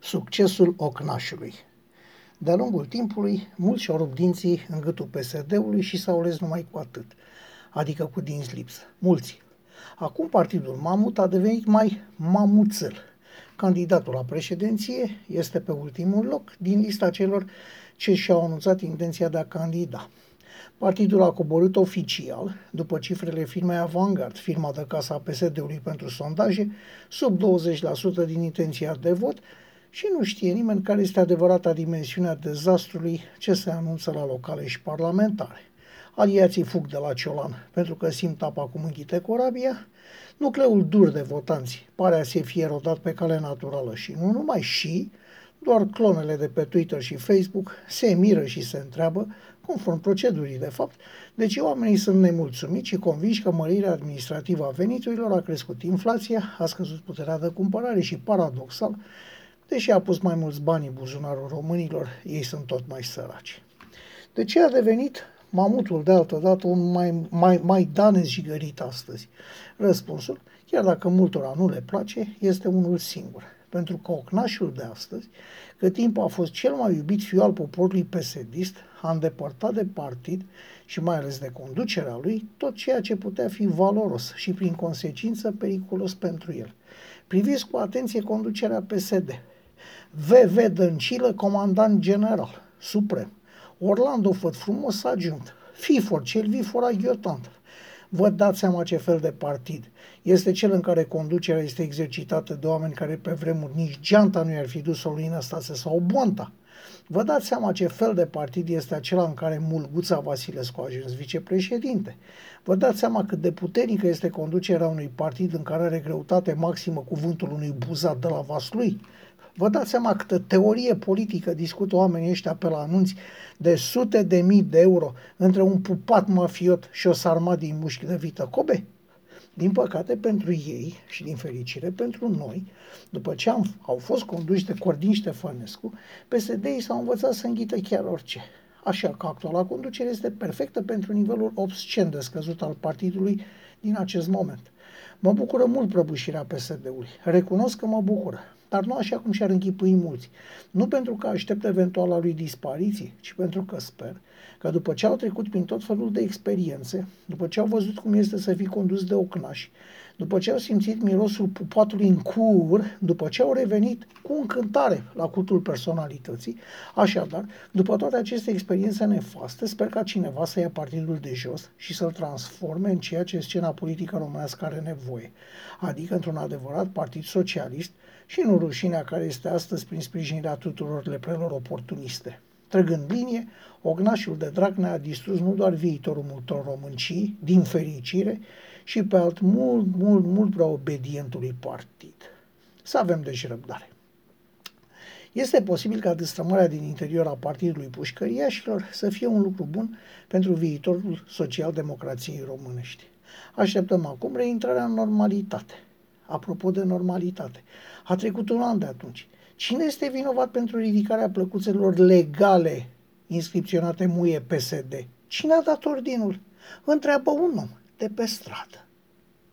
Succesul Ocnașului De-a lungul timpului, mulți și-au rupt dinții în gâtul PSD-ului și s-au ales numai cu atât, adică cu dinți lipsă. Mulți. Acum partidul Mamut a devenit mai mamuțel. Candidatul la președinție este pe ultimul loc din lista celor ce și-au anunțat intenția de a candida. Partidul a coborât oficial, după cifrele firmei Avangard, firma de casa a PSD-ului pentru sondaje, sub 20% din intenția de vot și nu știe nimeni care este adevărata dimensiune a dezastrului ce se anunță la locale și parlamentare. Aliații fug de la Ciolan pentru că simt apa cum înghite corabia, nucleul dur de votanți pare a se fie rodat pe cale naturală și nu numai și, doar clonele de pe Twitter și Facebook se miră și se întreabă, conform procedurii de fapt, de ce oamenii sunt nemulțumiți și convinși că mărirea administrativă a veniturilor a crescut inflația, a scăzut puterea de cumpărare și, paradoxal, deși a pus mai mulți bani în buzunarul românilor, ei sunt tot mai săraci. De ce a devenit mamutul de altă dată un mai, mai, mai dan jigărit astăzi? Răspunsul, chiar dacă multora nu le place, este unul singur – pentru că ocnașul de astăzi, că timpul a fost cel mai iubit fiu al poporului pesedist, a îndepărtat de partid și mai ales de conducerea lui tot ceea ce putea fi valoros și prin consecință periculos pentru el. Priviți cu atenție conducerea PSD. VV Dăncilă, comandant general, suprem. Orlando Făt frumos adjunct. FIFOR, cel vifor aghiotant vă dați seama ce fel de partid. Este cel în care conducerea este exercitată de oameni care pe vremuri nici geanta nu i-ar fi dus o lumină stase sau bonta. Vă dați seama ce fel de partid este acela în care Mulguța Vasilescu a ajuns vicepreședinte. Vă dați seama cât de puternică este conducerea unui partid în care are greutate maximă cuvântul unui buzat de la Vaslui. Vă dați seama câtă teorie politică discută oamenii ăștia pe la anunți de sute de mii de euro între un pupat mafiot și o sarmat din mușchi de vită Kobe? Din păcate pentru ei și din fericire pentru noi, după ce am, au fost conduși de Cordin Ștefănescu, PSD-ii s-au învățat să înghită chiar orice. Așa că actuala conducere este perfectă pentru nivelul obscen de scăzut al partidului din acest moment. Mă bucură mult prăbușirea PSD-ului. Recunosc că mă bucură dar nu așa cum și-ar închipui mulți. Nu pentru că aștept eventuala lui dispariție, ci pentru că sper că după ce au trecut prin tot felul de experiențe, după ce au văzut cum este să fii condus de ocnași, după ce au simțit mirosul pupatului în cur, după ce au revenit cu încântare la cultul personalității, așadar, după toate aceste experiențe nefaste, sper ca cineva să ia partidul de jos și să-l transforme în ceea ce scena politică românească are nevoie, adică într-un adevărat partid socialist și nu rușinea care este astăzi prin sprijinirea tuturor leprelor oportuniste. Trăgând linie, ognașul de Dragnea a distrus nu doar viitorul multor româncii, din fericire, și pe alt mult, mult, mult prea obedientului partid. Să avem deci răbdare. Este posibil ca destrămarea din interior a Partidului Pușcăriașilor să fie un lucru bun pentru viitorul social-democrației românești. Așteptăm acum reintrarea în normalitate. Apropo de normalitate, a trecut un an de atunci. Cine este vinovat pentru ridicarea plăcuțelor legale inscripționate muie PSD? Cine a dat ordinul? Întreabă un om de pe stradă.